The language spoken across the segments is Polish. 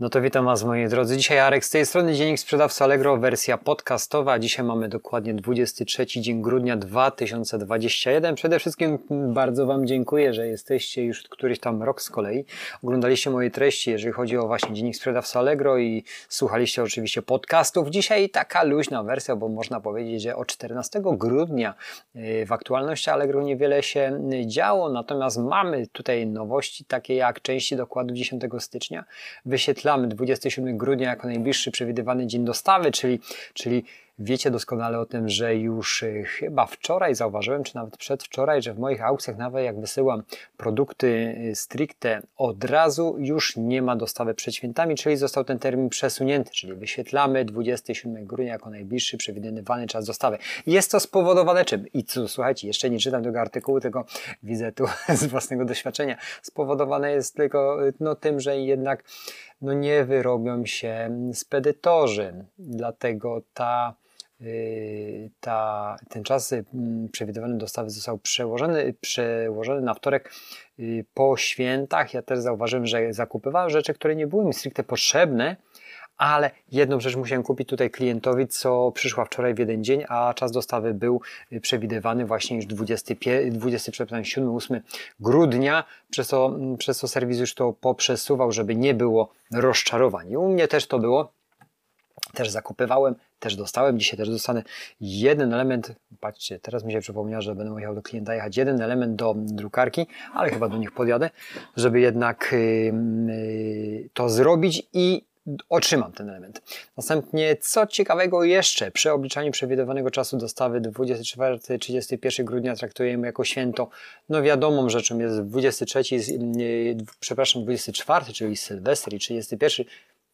No to witam Was moi drodzy. Dzisiaj Arek z tej strony Dziennik Sprzedawcy Allegro, wersja podcastowa. Dzisiaj mamy dokładnie 23 dzień grudnia 2021. Przede wszystkim bardzo Wam dziękuję, że jesteście już któryś tam rok z kolei. Oglądaliście moje treści, jeżeli chodzi o właśnie Dziennik Sprzedawcy Allegro i słuchaliście oczywiście podcastów. Dzisiaj taka luźna wersja, bo można powiedzieć, że od 14 grudnia y, w aktualności Allegro niewiele się działo, natomiast mamy tutaj nowości takie jak części dokładu 10 stycznia, wyświetlenie określamy 27 grudnia jako najbliższy przewidywany dzień dostawy, czyli, czyli wiecie doskonale o tym, że już e, chyba wczoraj zauważyłem, czy nawet przedwczoraj, że w moich aukcjach, nawet jak wysyłam produkty e, stricte od razu, już nie ma dostawy przed świętami, czyli został ten termin przesunięty, czyli wyświetlamy 27 grudnia jako najbliższy przewidywany czas dostawy. Jest to spowodowane czym? I co, słuchajcie, jeszcze nie czytam tego artykułu, tylko widzę tu z własnego doświadczenia. Spowodowane jest tylko no, tym, że jednak no nie wyrobią się spedytorzy. Dlatego ta, y, ta, ten czas y, przewidywany dostawy został przełożony, przełożony na wtorek y, po świętach. Ja też zauważyłem, że zakupywałem rzeczy, które nie były mi stricte potrzebne, ale jedną rzecz musiałem kupić tutaj klientowi, co przyszła wczoraj w jeden dzień, a czas dostawy był przewidywany właśnie już 27-8 grudnia, przez to, przez to serwis już to poprzesuwał, żeby nie było rozczarowań. I u mnie też to było. Też zakupywałem, też dostałem. Dzisiaj też dostanę jeden element. Patrzcie, teraz mi się przypomniało, że będę musiał do klienta jechać. Jeden element do drukarki, ale chyba do nich podjadę, żeby jednak yy, to zrobić i otrzymam ten element. Następnie, co ciekawego jeszcze, przy obliczaniu przewidywanego czasu dostawy 24-31 grudnia traktujemy jako święto. No wiadomą rzeczą jest 23, przepraszam, 24, czyli Sylwester i 31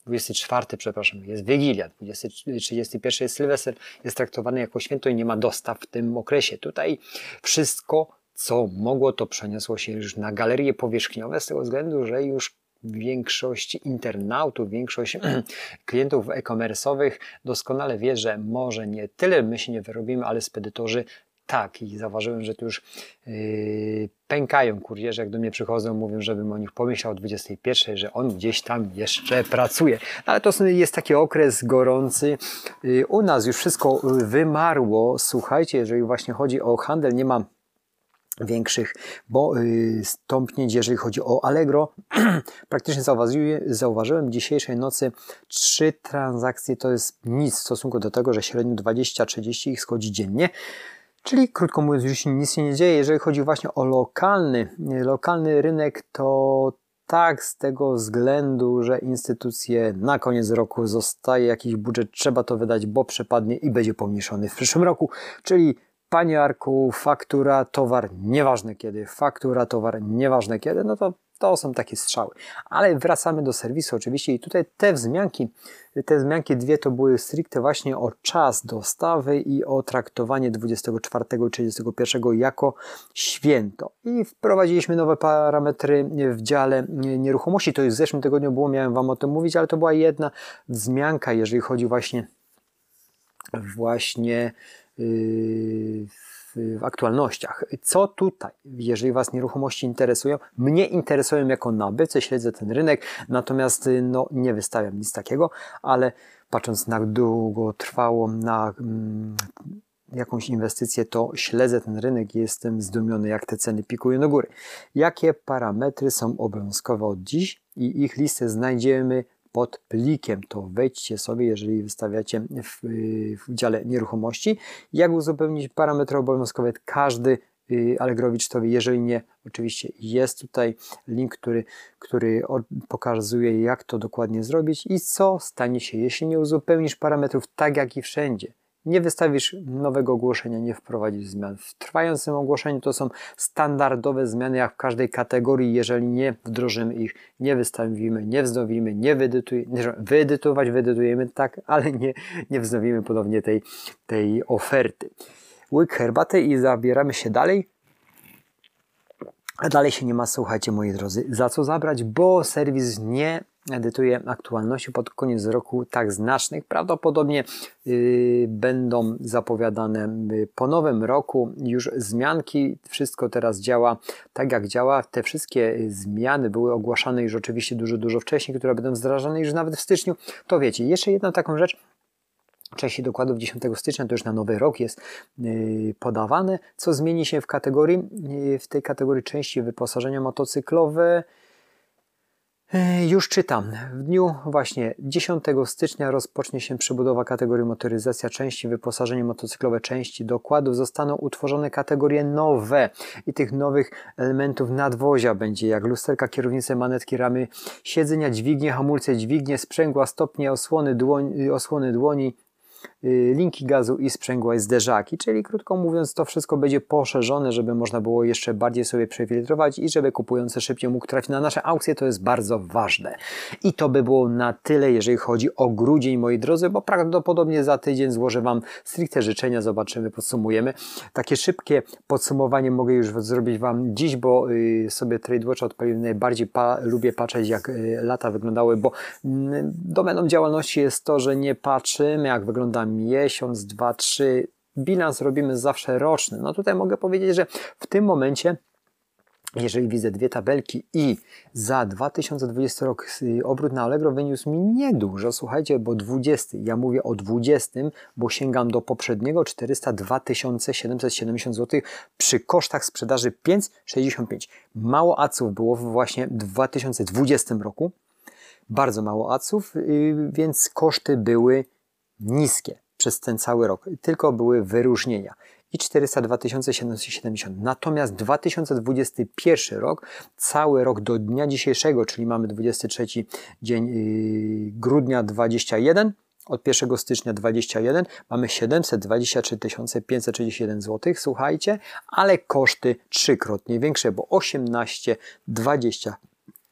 24, przepraszam, jest Wigilia, 20, 31 jest Sylwester, jest traktowany jako święto i nie ma dostaw w tym okresie. Tutaj wszystko, co mogło, to przeniosło się już na galerie powierzchniowe z tego względu, że już większość internautów, większość klientów e-commerce'owych doskonale wie, że może nie tyle my się nie wyrobimy, ale spedytorzy tak. I zauważyłem, że tu już yy, pękają kurierzy, jak do mnie przychodzą, mówią, żebym o nich pomyślał o 21, że on gdzieś tam jeszcze pracuje. Ale to jest taki okres gorący. Yy, u nas już wszystko wymarło. Słuchajcie, jeżeli właśnie chodzi o handel, nie mam większych bo, y, stąpnięć, jeżeli chodzi o Allegro. Praktycznie zauważyłem dzisiejszej nocy trzy transakcje, to jest nic w stosunku do tego, że średnio 20-30 ich schodzi dziennie. Czyli krótko mówiąc, już nic się nie dzieje. Jeżeli chodzi właśnie o lokalny, lokalny rynek, to tak z tego względu, że instytucje na koniec roku zostaje jakiś budżet, trzeba to wydać, bo przepadnie i będzie pomniejszony w przyszłym roku, czyli Panie Arku, faktura, towar, nieważne kiedy, faktura, towar, nieważne kiedy, no to to są takie strzały. Ale wracamy do serwisu oczywiście i tutaj te wzmianki, te wzmianki dwie to były stricte właśnie o czas dostawy i o traktowanie 24 i 31 jako święto. I wprowadziliśmy nowe parametry w dziale nieruchomości. To już w zeszłym tygodniu było, miałem Wam o tym mówić, ale to była jedna wzmianka, jeżeli chodzi właśnie właśnie w, w aktualnościach. Co tutaj, jeżeli Was nieruchomości interesują? Mnie interesują jako nabywcę, śledzę ten rynek, natomiast no, nie wystawiam nic takiego, ale patrząc na długo trwało, na mm, jakąś inwestycję, to śledzę ten rynek i jestem zdumiony, jak te ceny pikują do góry. Jakie parametry są obowiązkowe od dziś i ich listę znajdziemy pod plikiem. To wejdźcie sobie, jeżeli wystawiacie w, w dziale nieruchomości. Jak uzupełnić parametry obowiązkowe? Każdy y, Allegrowicz to wie. Jeżeli nie, oczywiście jest tutaj link, który, który pokazuje, jak to dokładnie zrobić i co stanie się, jeśli nie uzupełnisz parametrów tak jak i wszędzie. Nie wystawisz nowego ogłoszenia, nie wprowadzisz zmian. W trwającym ogłoszeniu to są standardowe zmiany, jak w każdej kategorii. Jeżeli nie wdrożymy ich, nie wystawimy, nie wznowimy, nie wyedytujemy, wyedytować, wyedytujemy, tak, ale nie, nie wznowimy ponownie tej, tej oferty. Łyk herbaty i zabieramy się dalej. A dalej się nie ma, słuchajcie moi drodzy, za co zabrać, bo serwis nie edytuję aktualności pod koniec roku tak znacznych. Prawdopodobnie yy, będą zapowiadane yy, po nowym roku już zmianki. Wszystko teraz działa tak jak działa. Te wszystkie zmiany były ogłaszane już oczywiście dużo, dużo wcześniej, które będą wdrażane już nawet w styczniu. To wiecie, jeszcze jedną taką rzecz, części dokładów 10 stycznia, to już na nowy rok jest yy, podawane, co zmieni się w kategorii, yy, w tej kategorii części wyposażenia motocyklowe. Yy, już czytam. W dniu właśnie 10 stycznia rozpocznie się przebudowa kategorii motoryzacja części, wyposażenie motocyklowe części dokładów. Zostaną utworzone kategorie nowe i tych nowych elementów nadwozia będzie jak lusterka, kierownice, manetki, ramy, siedzenia, dźwignie, hamulce, dźwignie, sprzęgła, stopnie, osłony dłoni, osłony dłoni linki gazu i sprzęgła i zderzaki, czyli krótko mówiąc to wszystko będzie poszerzone, żeby można było jeszcze bardziej sobie przefiltrować i żeby kupujący szybciej mógł trafić na nasze aukcje, to jest bardzo ważne. I to by było na tyle, jeżeli chodzi o grudzień, moi drodzy, bo prawdopodobnie za tydzień złożę Wam stricte życzenia, zobaczymy, podsumujemy. Takie szybkie podsumowanie mogę już zrobić Wam dziś, bo y, sobie TradeWatch odpaliłem najbardziej pa lubię patrzeć jak y, lata wyglądały, bo mm, domeną działalności jest to, że nie patrzymy jak wygląda miesiąc, dwa, trzy. Bilans robimy zawsze roczny. No tutaj mogę powiedzieć, że w tym momencie jeżeli widzę dwie tabelki i za 2020 rok y, obrót na Allegro wyniósł mi niedużo, słuchajcie, bo 20, ja mówię o 20, bo sięgam do poprzedniego 402 770 zł przy kosztach sprzedaży 5,65. Mało aców było właśnie w 2020 roku, bardzo mało aców, y, więc koszty były niskie przez ten cały rok. Tylko były wyróżnienia. I 402 770. Natomiast 2021 rok, cały rok do dnia dzisiejszego, czyli mamy 23 dzień yy, grudnia 21, od 1 stycznia 21 mamy 723 531 zł, słuchajcie, ale koszty trzykrotnie większe, bo 18, 20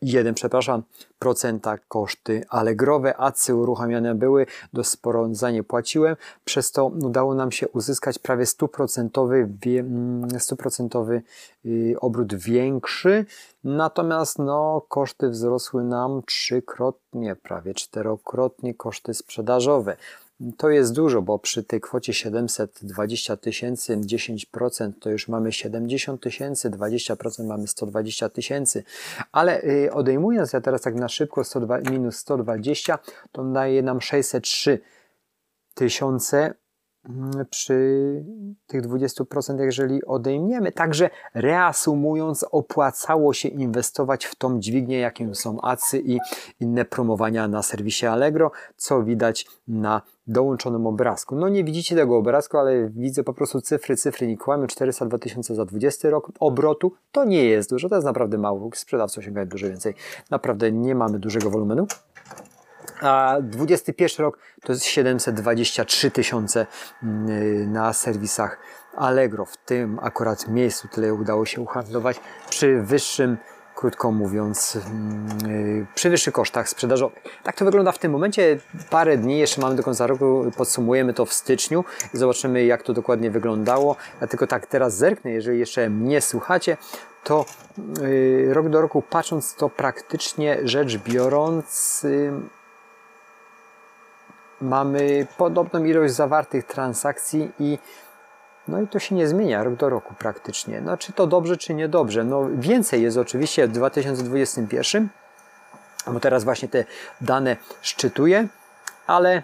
1, przepraszam, procenta koszty Allegrowe, acy uruchamiane były, dość sporo za nie płaciłem, przez to udało nam się uzyskać prawie 100%, 100% mm, y, obrót większy, natomiast no, koszty wzrosły nam trzykrotnie, prawie czterokrotnie koszty sprzedażowe. To jest dużo, bo przy tej kwocie 720 tysięcy 10% to już mamy 70 tysięcy, 20% mamy 120 tysięcy, ale y, odejmując ja teraz tak na szybko 102, minus 120, to daje nam 603 tysiące mm, przy tych 20%, jeżeli odejmiemy. Także reasumując, opłacało się inwestować w tą dźwignię, jakim są ACY i inne promowania na serwisie Allegro, co widać na dołączonym obrazku. No nie widzicie tego obrazku, ale widzę po prostu cyfry, cyfry nie kłamią. 402 tysiące za 20 rok obrotu to nie jest dużo, to jest naprawdę mało. Sprzedawcy osiągają dużo więcej. Naprawdę nie mamy dużego wolumenu. A 21 rok to jest 723 tysiące mm, na serwisach Allegro. W tym akurat miejscu tyle udało się uhandlować przy wyższym krótko mówiąc, mm, y, przy wyższych kosztach sprzedażowych. Tak to wygląda w tym momencie. Parę dni jeszcze mamy do końca roku, podsumujemy to w styczniu i zobaczymy, jak to dokładnie wyglądało. Ja tylko tak teraz zerknę, jeżeli jeszcze mnie słuchacie, to y, rok do roku patrząc, to praktycznie rzecz biorąc, mamy podobną ilość zawartych transakcji i no i to się nie zmienia rok do roku praktycznie. No czy to dobrze, czy niedobrze? No więcej jest oczywiście w 2021, bo teraz właśnie te dane szczytuję, ale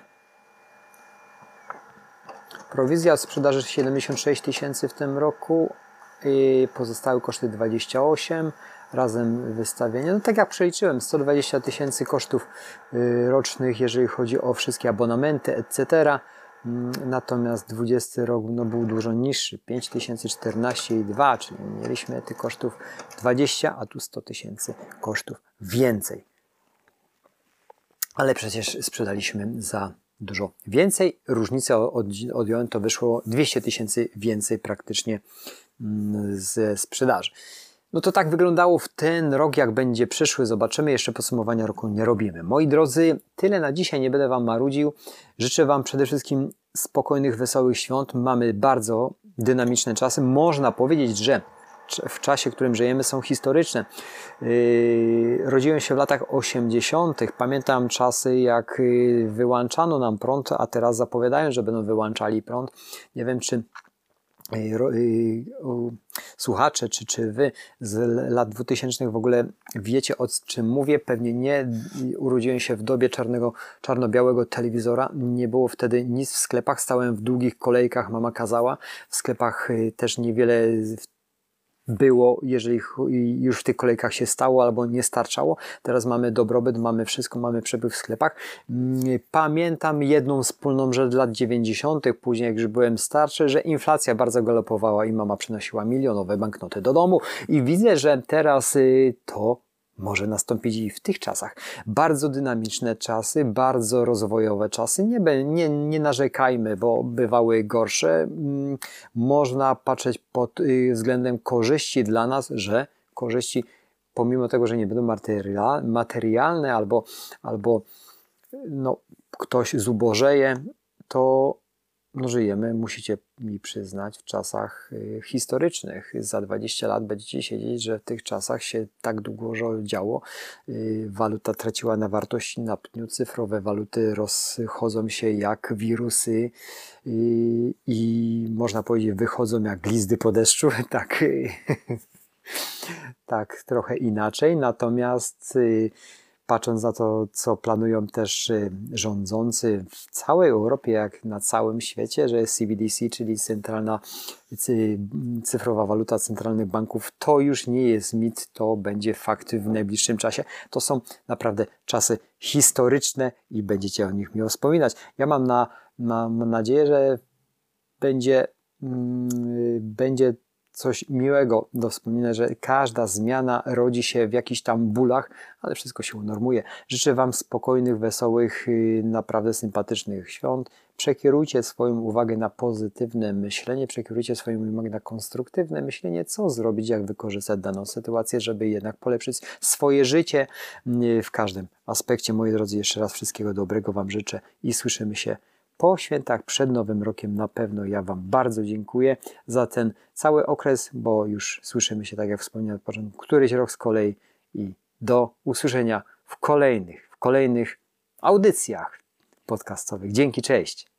prowizja od sprzedaży 76 tysięcy w tym roku, i pozostałe koszty 28, razem wystawienie. No tak jak przeliczyłem, 120 tysięcy kosztów y, rocznych, jeżeli chodzi o wszystkie abonamenty, etc. Mm, natomiast 20 rok no, był dużo niższy, 5014,2, czyli mieliśmy tych kosztów 20, a tu 100 tysięcy kosztów więcej. Ale przecież sprzedaliśmy za dużo więcej. Różnicę odjąłem, to wyszło 200 tysięcy więcej praktycznie mm, ze sprzedaży. No to tak wyglądało w ten rok, jak będzie przyszły. Zobaczymy. Jeszcze podsumowania roku nie robimy. Moi drodzy, tyle na dzisiaj. Nie będę Wam marudził. Życzę Wam przede wszystkim spokojnych, wesołych świąt. Mamy bardzo dynamiczne czasy. Można powiedzieć, że w czasie, w którym żyjemy, są historyczne. Yy, rodziłem się w latach 80. Pamiętam czasy, jak yy, wyłączano nam prąd, a teraz zapowiadają, że będą wyłączali prąd. Nie wiem, czy słuchacze, czy, czy wy z lat 2000 w ogóle wiecie o czym mówię? Pewnie nie. Urodziłem się w dobie czarnego, czarno-białego telewizora. Nie było wtedy nic w sklepach. Stałem w długich kolejkach, mama kazała. W sklepach y, też niewiele było, jeżeli już w tych kolejkach się stało albo nie starczało. Teraz mamy dobrobyt, mamy wszystko, mamy przepływ w sklepach. Mm, pamiętam jedną wspólną rzecz lat 90., później jak już byłem starszy, że inflacja bardzo galopowała i mama przynosiła milionowe banknoty do domu i widzę, że teraz y, to może nastąpić i w tych czasach. Bardzo dynamiczne czasy, bardzo rozwojowe czasy. Nie, nie, nie narzekajmy, bo bywały gorsze. Mm, można patrzeć pod y, względem korzyści dla nas, że korzyści, pomimo tego, że nie będą materialne albo, albo no, ktoś zubożeje, to no żyjemy, musicie mi przyznać, w czasach y, historycznych. Za 20 lat będziecie siedzieć, że w tych czasach się tak długo działo. Y, waluta traciła na wartości na pniu, cyfrowe waluty rozchodzą się jak wirusy i, y, i można powiedzieć wychodzą jak glizdy po deszczu. Tak, tak trochę inaczej. Natomiast patrząc na to, co planują też y, rządzący w całej Europie, jak na całym świecie, że CBDC, czyli centralna cyfrowa waluta centralnych banków, to już nie jest mit, to będzie fakt w najbliższym czasie. To są naprawdę czasy historyczne i będziecie o nich miło wspominać. Ja mam, na, mam nadzieję, że będzie, mm, będzie coś miłego do wspomnienia, że każda zmiana rodzi się w jakichś tam bólach, ale wszystko się unormuje. Życzę Wam spokojnych, wesołych, y, naprawdę sympatycznych świąt. Przekierujcie swoją uwagę na pozytywne myślenie, przekierujcie swoją uwagę na konstruktywne myślenie, co zrobić, jak wykorzystać daną sytuację, żeby jednak polepszyć swoje życie y, w każdym aspekcie. Moi drodzy, jeszcze raz wszystkiego dobrego Wam życzę i słyszymy się po świętach przed Nowym Rokiem na pewno ja Wam bardzo dziękuję za ten cały okres, bo już słyszymy się, tak jak wspomniałem na któryś rok z kolei i do usłyszenia w kolejnych, w kolejnych audycjach podcastowych. Dzięki, cześć!